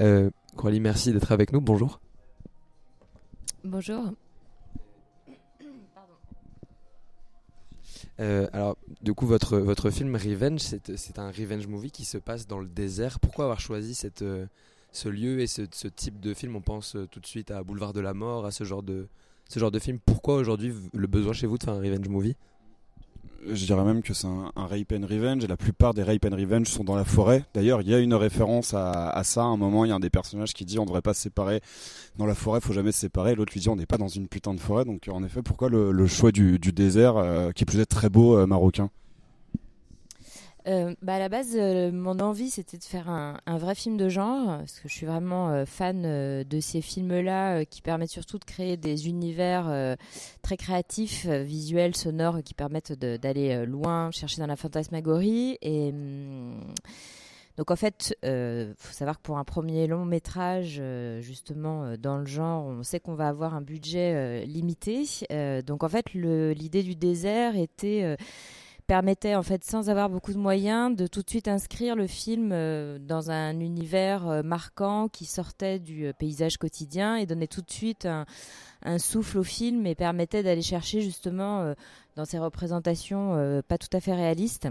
Euh, Coralie, merci d'être avec nous. Bonjour. Bonjour. Euh, alors, du coup, votre, votre film Revenge, c'est un revenge movie qui se passe dans le désert. Pourquoi avoir choisi cette, euh, ce lieu et ce, ce, type de film? On pense euh, tout de suite à Boulevard de la Mort, à ce genre de, ce genre de film. Pourquoi aujourd'hui le besoin chez vous de faire un revenge movie? Je dirais même que c'est un, rape and revenge et la plupart des rape and revenge sont dans la forêt. D'ailleurs, il y a une référence à, ça. À un moment, il y a un des personnages qui dit on devrait pas se séparer dans la forêt, faut jamais se séparer. L'autre lui dit on n'est pas dans une putain de forêt. Donc, en effet, pourquoi le, choix du, désert euh, qui est plus être très beau euh, marocain? Euh, bah à la base, euh, mon envie, c'était de faire un, vrai film de genre, parce que je suis vraiment euh, fan de ces films-là qui permettent surtout de créer des univers très créatifs, visuels, sonores, qui permettent d'aller loin, chercher dans la fantasmagorie. Et. Hum, donc en fait, il faut savoir que pour un premier long métrage, justement dans le genre, on sait qu'on va avoir un budget limité. donc en fait, l'idée du désert était permettait en fait sans avoir beaucoup de moyens de tout de suite inscrire le film euh, dans un univers euh, marquant qui sortait du euh, paysage quotidien et donnait tout de suite un, un souffle au film et permettait d'aller chercher justement dans ses représentations pas tout à fait réalistes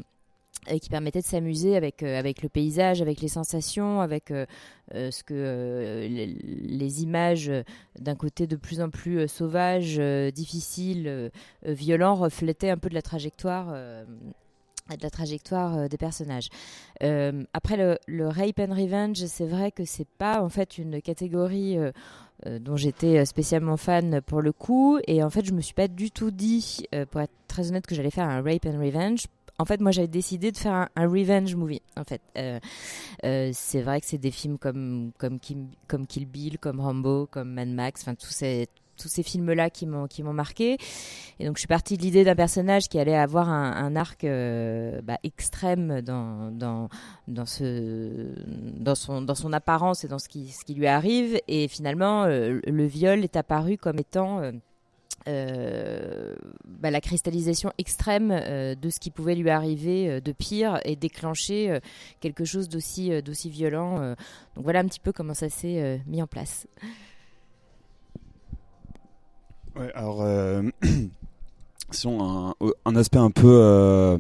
qui permettait de s'amuser avec euh, avec le paysage, avec les sensations, avec euh, euh, ce que les, images d'un côté de plus en plus sauvage, difficile, violent reflétaient un peu de la trajectoire de la trajectoire des personnages. après le, le, rape and revenge, c'est vrai que c'est pas en fait une catégorie dont j'étais spécialement fan pour le coup, et en fait je me suis pas du tout dit, pour être très honnête, que j'allais faire un rape and revenge en fait, moi, j'avais décidé de faire un, revenge movie. En fait, euh, euh, c'est vrai que c'est des films comme comme Kill Bill, comme Rambo, comme Mad Max, enfin tous ces tous ces films-là qui m'ont qui m'ont marqué. Et donc je suis partie de l'idée d'un personnage qui allait avoir un, arc euh, bah, extrême dans dans dans ce dans son dans son apparence et dans ce qui ce qui lui arrive. Et finalement, le viol est apparu comme étant bah, la cristallisation extrême euh, de ce qui pouvait lui arriver euh, de pire et déclencher quelque chose d'aussi violent. donc voilà un petit peu comment ça s'est mis en place. Ouais, alors si un, aspect un peu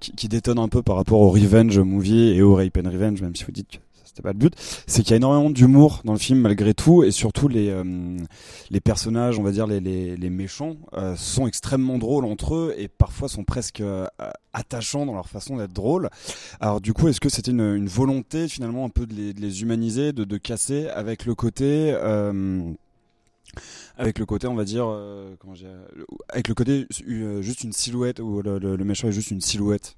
qui, détonne un peu par rapport au revenge movie et au rape and revenge, même si vous dites c'était pas le but, c'est qu'il y a énormément d'humour dans le film malgré tout, et surtout les euh, les personnages, on va dire les les, méchants, euh, sont extrêmement drôles entre eux et parfois sont presque euh, attachants dans leur façon d'être drôles. Alors du coup, est-ce que c'était une, volonté finalement un peu de les, les humaniser, de, de casser avec le côté avec le côté on va dire avec le côté juste une silhouette où le, le, méchant est juste une silhouette?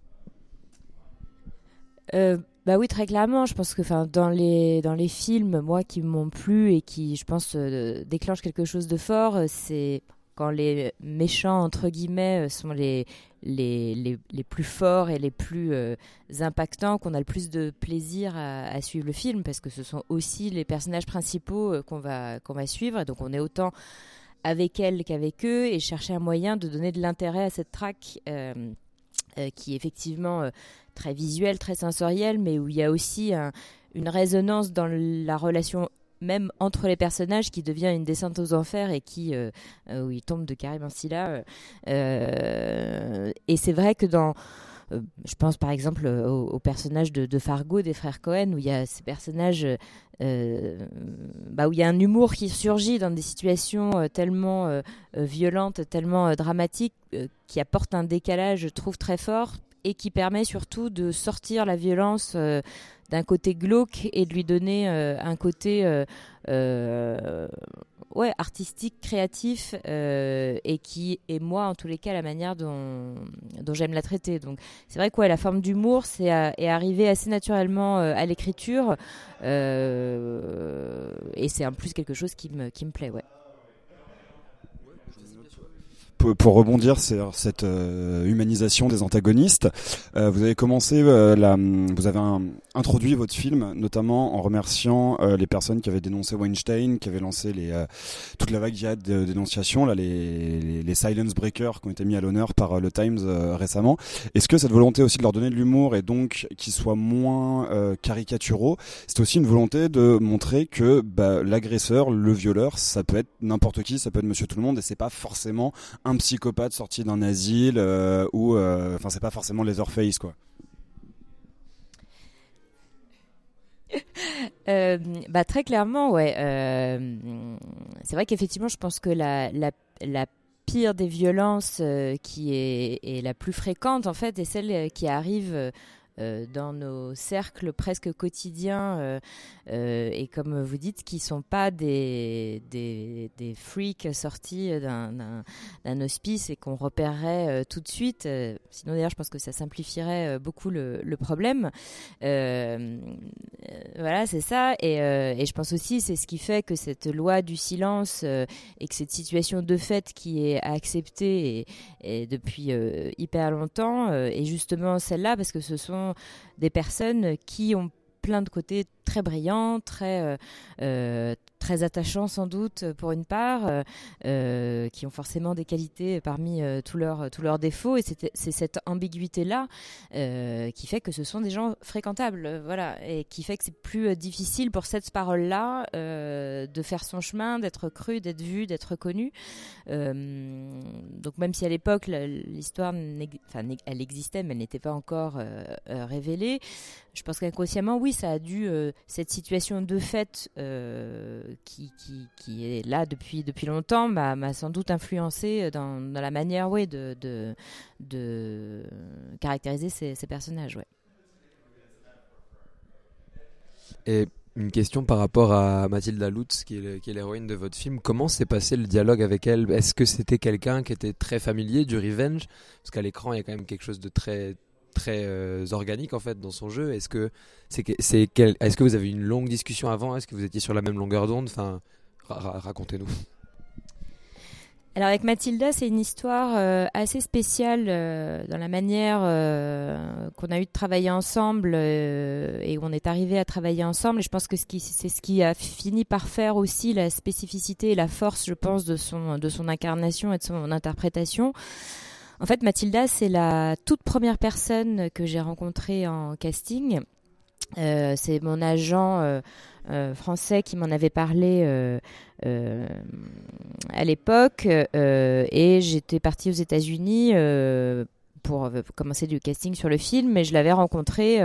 Bah oui, très clairement. Je pense que, enfin, dans les dans les films, moi, qui m'ont plu et qui, je pense, euh, déclenchent quelque chose de fort, euh, c'est quand les méchants entre guillemets euh, sont les les, les, les plus forts et les plus impactants, qu'on a le plus de plaisir à, suivre le film, parce que ce sont aussi les personnages principaux qu'on va qu'on va suivre. Donc, on est autant avec elles qu'avec eux et chercher un moyen de donner de l'intérêt à cette track. qui effectivement très visuel, très sensoriel, mais où il y a aussi une résonance dans la relation même entre les personnages qui devient une descente aux enfers et qui euh, euh, où ils tombent de Karim Ansila. Euh, et c'est vrai que dans je pense par exemple au, personnage de, Fargo des frères Cohen où il y a ces personnages bah, où il y a un humour qui surgit dans des situations tellement violentes, tellement dramatiques qui apporte un décalage je trouve très fort et qui permet surtout de sortir la violence euh, d'un côté glauque et de lui donner euh, un côté euh, ouais, artistique, créatif et qui est moi en tous les cas la manière dont, j'aime la traiter. Donc c'est vrai que la forme d'humour est arrivé assez naturellement à l'écriture et c'est en plus quelque chose qui me, qui me plaît. Ouais. Pour rebondir sur cette humanisation des antagonistes, vous avez commencé, la, vous avez introduit votre film notamment en remerciant les personnes qui avaient dénoncé Weinstein, qui avaient lancé les, toute la vague de dénonciation, là, les, les, silence breakers qui ont été mis à l'honneur par le Times récemment. Est-ce que cette volonté aussi de leur donner de l'humour et donc qu'ils soient moins caricaturaux, c'est aussi une volonté de montrer que bah, l'agresseur, le violeur, ça peut être n'importe qui, ça peut être Monsieur Tout le Monde, et c'est pas forcément un psychopathe sorti d'un asile euh, ou, euh, enfin, c'est pas forcément Leatherface, quoi. Euh, bah très clairement, ouais. c'est vrai qu'effectivement, je pense que la, la, la pire des violences qui est, est, la plus fréquente, en fait, est celle qui arrive euh, dans nos cercles presque quotidiens euh, euh, et comme vous dites, qui sont pas des, des, freaks sortis d'un hospice et qu'on repérerait tout de suite. sinon d'ailleurs, je pense que ça simplifierait beaucoup le, problème. voilà, c'est ça. Et, et, je pense aussi, c'est ce qui fait que cette loi du silence et que cette situation de fait qui est acceptée et depuis hyper longtemps est justement celle-là parce que ce sont des personnes qui ont plein de côtés très brillants, très, euh, euh, très attachants sans doute pour une part, euh, qui ont forcément des qualités parmi tous, leurs, tous leurs défauts. Et c'est cette ambiguïté-là qui fait que ce sont des gens fréquentables, voilà, et qui fait que c'est plus difficile pour cette parole-là de faire son chemin, d'être cru, d'être vu, d'être connu. donc même si à l'époque l'histoire, enfin, elle existait, mais elle n'était pas encore révélée, je pense qu'inconsciemment, oui, ça a dû cette situation de fait euh, qui, est là depuis, depuis longtemps m'a sans doute influencé dans, la manière ouais, de, caractériser ces, ces personnages. Ouais. Et une question par rapport à Mathilda Lutz, qui est l'héroïne de votre film. Comment s'est passé le dialogue avec elle? Est-ce que c'était quelqu'un qui était très familier du revenge? Parce qu'à l'écran, il y a quand même quelque chose de très très euh, organique en fait dans son jeu. Est-ce que c'est c'est est-ce que vous avez eu une longue discussion avant? Est-ce que vous étiez sur la même longueur d'onde? Enfin, racontez-nous. Alors avec Mathilda, c'est une histoire euh, assez spéciale euh, dans la manière qu'on a eu de travailler ensemble et où on est arrivé à travailler ensemble. Et je pense que c'est ce qui a fini par faire aussi la spécificité et la force, je pense, de son, de son incarnation et de son interprétation. En fait, Mathilda, c'est la toute première personne que j'ai rencontrée en casting. Euh, c'est mon agent euh, euh, français qui m'en avait parlé à l'époque et j'étais partie aux États-Unis pour commencer du casting sur le film, mais je l'avais rencontré.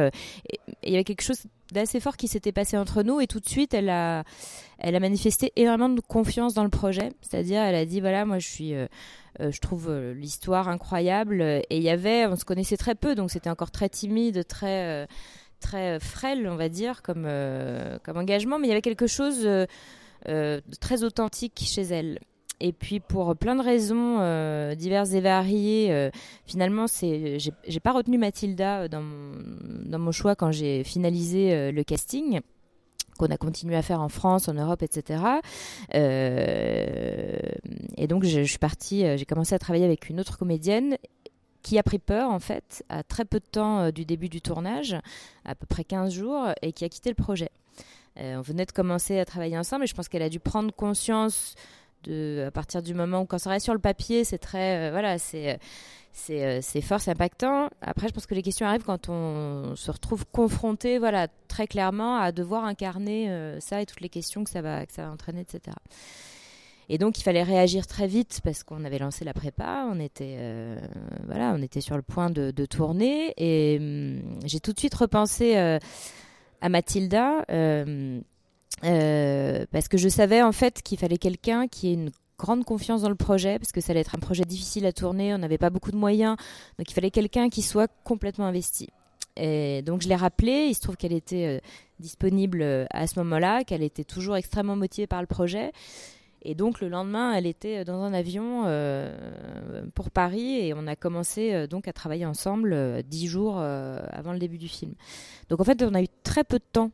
il y avait quelque chose d'assez fort qui s'était passé entre nous et tout de suite, elle a, elle a manifesté énormément de confiance dans le projet. C'est-à-dire, elle a dit voilà, moi je suis euh, je trouve euh, l'histoire incroyable. Et il y avait, on se connaissait très peu, donc c'était encore très timide, très, euh, très frêle, on va dire, comme, comme engagement. Mais il y avait quelque chose de très authentique chez elle. Et puis pour plein de raisons diverses et variées, finalement, c'est, j'ai, pas retenu Mathilda dans mon, dans mon choix quand j'ai finalisé le casting qu'on a continué à faire en France, en Europe, etc. Euh, et donc je, suis partie, euh, j'ai commencé à travailler avec une autre comédienne qui a pris peur en fait à très peu de temps euh, du début du tournage, à peu près 15 jours, et qui a quitté le projet. on venait de commencer à travailler ensemble et je pense qu'elle a dû prendre conscience à partir du moment où quand ça reste sur le papier, c'est très, voilà, c'est euh, c'est fort, c'est impactant. Après, je pense que les questions arrivent quand on se retrouve confronté, voilà, très clairement, à devoir incarner euh, ça et toutes les questions que ça va, que ça va entraîner, etc. Et donc, il fallait réagir très vite parce qu'on avait lancé la prépa, on était, euh, voilà, on était sur le point de, de tourner, et hum, j'ai tout de suite repensé à Mathilda. Parce que je savais en fait qu'il fallait quelqu'un qui ait une grande confiance dans le projet parce que ça allait être un projet difficile à tourner, on n'avait pas beaucoup de moyens, donc il fallait quelqu'un qui soit complètement investi. Et donc je l'ai rappelé, il se trouve qu'elle était euh, disponible euh, à ce moment-là, qu'elle était toujours extrêmement motivée par le projet. Et donc le lendemain, elle était dans un avion euh, pour Paris et on a commencé donc à travailler ensemble dix jours avant le début du film. Donc en fait, on a eu très peu de temps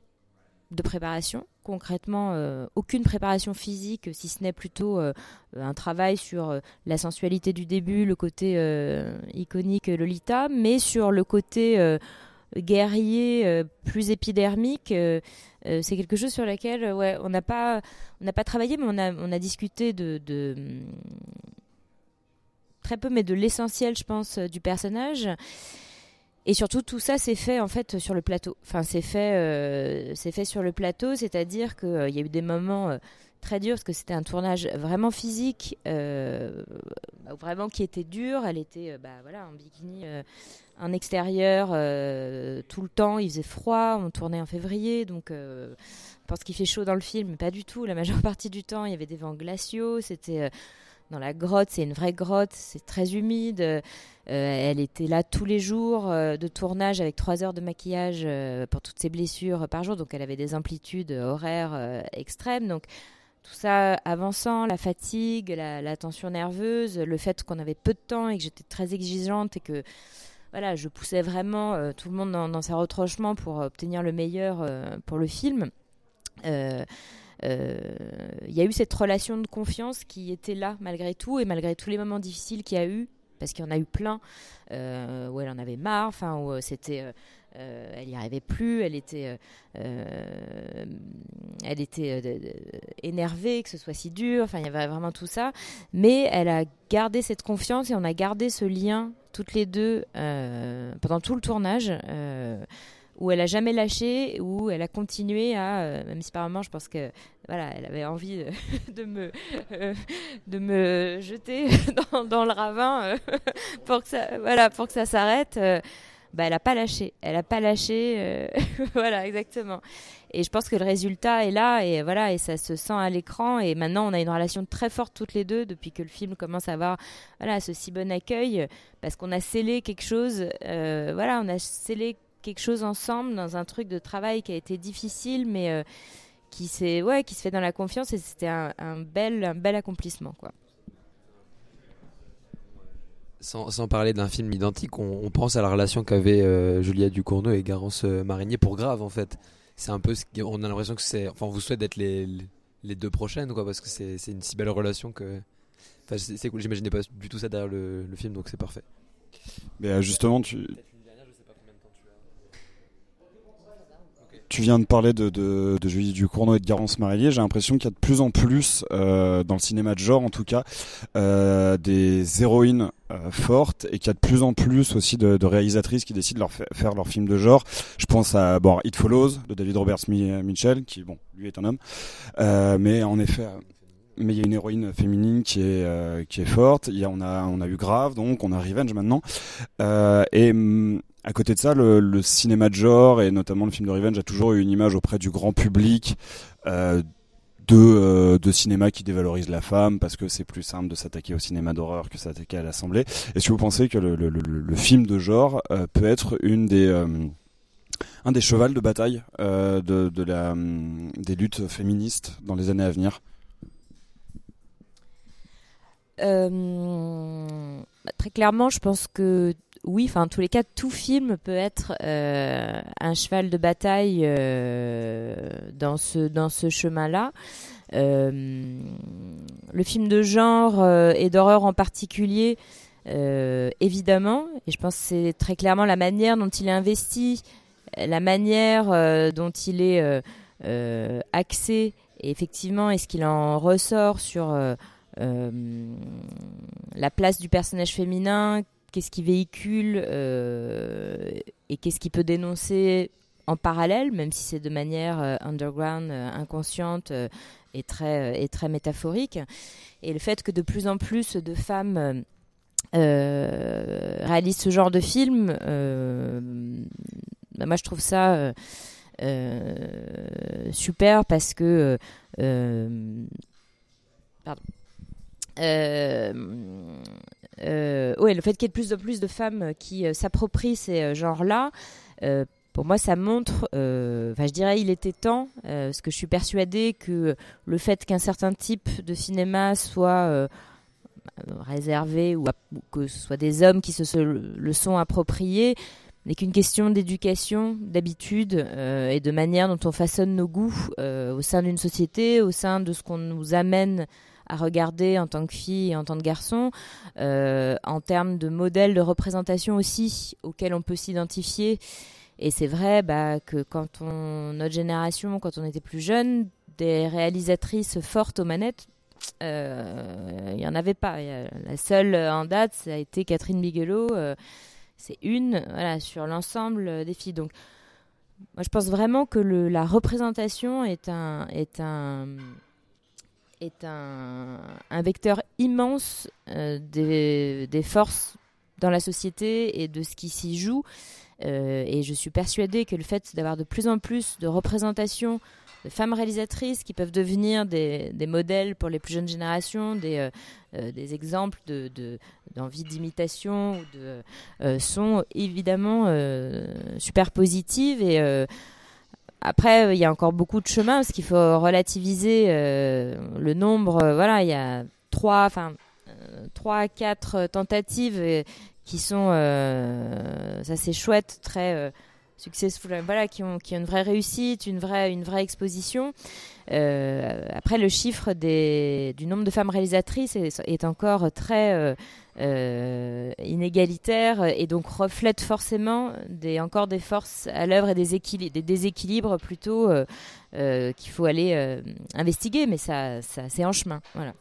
de préparation. Concrètement, aucune préparation physique, si ce n'est plutôt un travail sur la sensualité du début, le côté iconique Lolita, mais sur le côté guerrier plus épidermique. c'est quelque chose sur lequel on n'a pas, pas travaillé, mais on a, discuté de très peu, mais de l'essentiel, je pense, du personnage. Et surtout, tout ça, c'est fait en fait sur le plateau. Enfin, c'est fait, euh, c'est fait sur le plateau, c'est-à-dire qu'il euh, y a eu des moments euh, très durs parce que c'était un tournage vraiment physique, bah, vraiment qui était dur. Elle était, bah, voilà, en bikini, en extérieur tout le temps. Il faisait froid. On tournait en février, donc je pense qu'il fait chaud dans le film, pas du tout. La majeure partie du temps, il y avait des vents glaciaux. C'était dans la grotte, c'est une vraie grotte, c'est très humide. Euh, elle était là tous les jours euh, de tournage avec trois heures de maquillage euh, pour toutes ses blessures par jour, donc elle avait des amplitudes horaires extrêmes. Donc tout ça avançant, la fatigue, la, tension nerveuse, le fait qu'on avait peu de temps et que j'étais très exigeante et que voilà, je poussais vraiment tout le monde dans, dans, ses retranchements pour obtenir le meilleur pour le film il y a eu cette relation de confiance qui était là malgré tout et malgré tous les moments difficiles qu'il y a eu parce qu'il y en a eu plein. Euh, où elle en avait marre, enfin où euh, c'était, elle n'y arrivait plus, elle était, elle était énervée que ce soit si dur, enfin il y avait vraiment tout ça, mais elle a gardé cette confiance et on a gardé ce lien toutes les deux pendant tout le tournage où elle a jamais lâché, où elle a continué à, euh, même si par moment je pense que voilà, elle avait envie de, me euh, de me jeter dans, le ravin euh, pour que ça voilà pour que ça s'arrête. bah, elle a pas lâché, elle a pas lâché, voilà exactement. Et je pense que le résultat est là et voilà et ça se sent à l'écran et maintenant on a une relation très forte toutes les deux depuis que le film commence à avoir voilà ce si bon accueil parce qu'on a scellé quelque chose, voilà on a scellé quelque chose ensemble dans un truc de travail qui a été difficile, mais euh, qui, s'est, ouais, qui se fait dans la confiance et c'était un, bel, un bel accomplissement. Quoi. Sans, sans, parler d'un film identique, on, pense à la relation qu'avaient euh, Julia Ducournau et Garance euh, Marinier pour Grave en fait. C'est un peu ce on a l'impression que c'est. Enfin, on vous souhaite d'être les, les deux prochaines quoi, parce que c'est, c'est une si belle relation que. Enfin, c'est, cool, j'imaginais pas du tout ça derrière le, le film donc c'est parfait. Mais justement, tu, Tu viens de parler de, de, de Julie Ducournau et de Garance Marillier. J'ai l'impression qu'il y a de plus en plus, euh, dans le cinéma de genre en tout cas, euh, des héroïnes euh, fortes et qu'il y a de plus en plus aussi de, réalisatrices qui décident de faire leur film de genre. Je pense à bon, It Follows de David Roberts Mitchell, qui bon, lui est un homme, mais en effet mais il y a une héroïne féminine qui est qui est forte. Il y a, on a on a eu Grave donc on a Revenge maintenant et mm, à côté de ça, le, cinéma de genre et notamment le film de Revenge a toujours eu une image auprès du grand public euh, de, euh, de cinéma qui dévalorise la femme parce que c'est plus simple de s'attaquer au cinéma d'horreur que s'attaquer à l'Assemblée. Est-ce que vous pensez que le, film de genre euh, peut être une des un des chevals de bataille de, de la, des luttes féministes dans les années à venir? Bah, Très clairement, je pense que oui, enfin, en tous les cas, tout film peut être euh, un cheval de bataille euh, dans ce, dans ce chemin-là. Euh, le film de genre et d'horreur en particulier, évidemment, et je pense que c'est très clairement la manière dont il est investi, la manière dont il est axé, et effectivement, est-ce qu'il en ressort sur la place du personnage féminin qu'est-ce qui véhicule euh, et qu'est-ce qui peut dénoncer en parallèle, même si c'est de manière euh, underground, euh, inconsciente et, très, et très métaphorique. Et le fait que de plus en plus de femmes réalisent ce genre de film, bah, moi je trouve ça super parce que... pardon. Euh, ouais, le fait qu'il y ait de plus en plus de femmes qui euh, s'approprient ces euh, genres-là, pour moi, ça montre, enfin, je dirais, il était temps, parce que je suis persuadée que le fait qu'un certain type de cinéma soit réservé ou, que ce soit des hommes qui se, le sont appropriés, n'est qu'une question d'éducation, d'habitude et de manière dont on façonne nos goûts au sein d'une société, au sein de ce qu'on nous amène à regarder en tant que fille et en tant que garçon, en termes de modèles de représentation aussi auxquels on peut s'identifier. Et c'est vrai bah, que quand on, notre génération, quand on était plus jeune, des réalisatrices fortes aux manettes, euh, il n'y en avait pas. La seule en date, ça a été Catherine Bigelow. Euh, c'est une voilà, sur l'ensemble des filles. Donc, moi, je pense vraiment que la représentation est un, est un, est un, vecteur immense euh, des, forces dans la société et de ce qui s'y joue. et je suis persuadée que le fait d'avoir de plus en plus de représentations de femmes réalisatrices qui peuvent devenir des, modèles pour les plus jeunes générations, des, euh, euh, des exemples d'envie de, d'envie d'imitation euh, sont évidemment super positives et après, il y a encore beaucoup de chemin parce qu'il faut relativiser le nombre. voilà, il y a trois, enfin, trois, quatre tentatives qui sont, ça c'est chouette, très successful, voilà, qui ont, qui ont une vraie réussite, une vraie, une vraie exposition. Euh, après, le chiffre des, du nombre de femmes réalisatrices est, encore très euh, euh, inégalitaire et donc reflète forcément des, encore des forces à l'œuvre et des, des déséquilibres plutôt qu'il faut aller investiguer, mais ça, ça c'est en chemin. Voilà.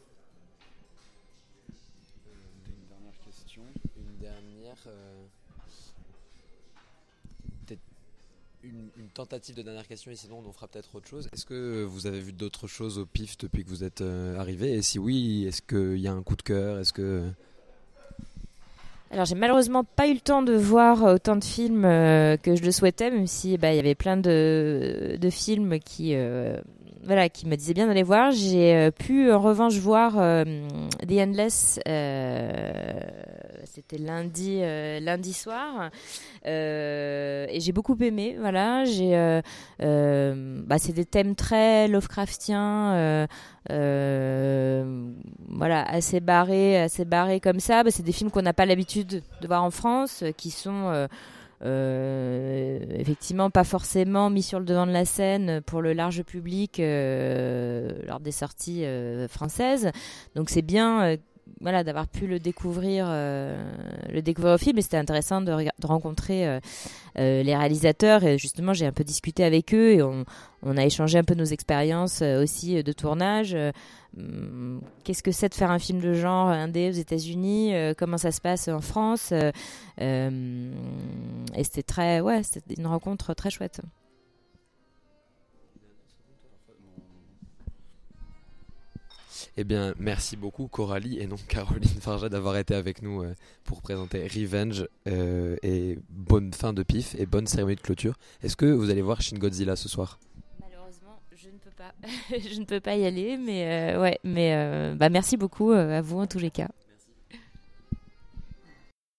Tentative de dernière question et sinon on fera peut-être autre chose. Est-ce que vous avez vu d'autres choses au pif depuis que vous êtes euh, arrivé? Et si oui, est-ce qu'il y a un coup de cœur? Est-ce que alors j'ai malheureusement pas eu le temps de voir autant de films euh, que je le souhaitais, même si bah, il y avait plein de, de films qui euh, voilà qui me disaient bien d'aller voir. J'ai pu en revanche voir The Endless c'était lundi, euh, lundi soir. Euh, et j'ai beaucoup aimé. Voilà, j'ai, euh, bah, c'est des thèmes très Lovecraftiens. voilà, assez barrés, assez barrés comme ça. Bah, c'est des films qu'on n'a pas l'habitude de voir en France, qui sont effectivement pas forcément mis sur le devant de la scène pour le large public lors des sorties françaises. Donc c'est bien voilà d'avoir pu le découvrir euh, le découvrir au film. Et c'était intéressant de, de rencontrer euh, euh, les réalisateurs. Et justement j'ai un peu discuté avec eux et on, on a échangé un peu nos expériences aussi de tournage. Hum, qu'est-ce que c'est de faire un film de genre indé aux États-Unis? Comment ça se passe en France? Et c'était très ouais c'était une rencontre très chouette Eh bien, merci beaucoup Coralie et non Caroline Farja d'avoir été avec nous euh, pour présenter Revenge euh, et bonne fin de pif et bonne cérémonie de clôture. Est-ce que vous allez voir Shin Godzilla ce soir? Malheureusement, je ne peux pas. je ne peux pas y aller, mais euh, ouais, mais bah merci beaucoup à vous en tous les cas.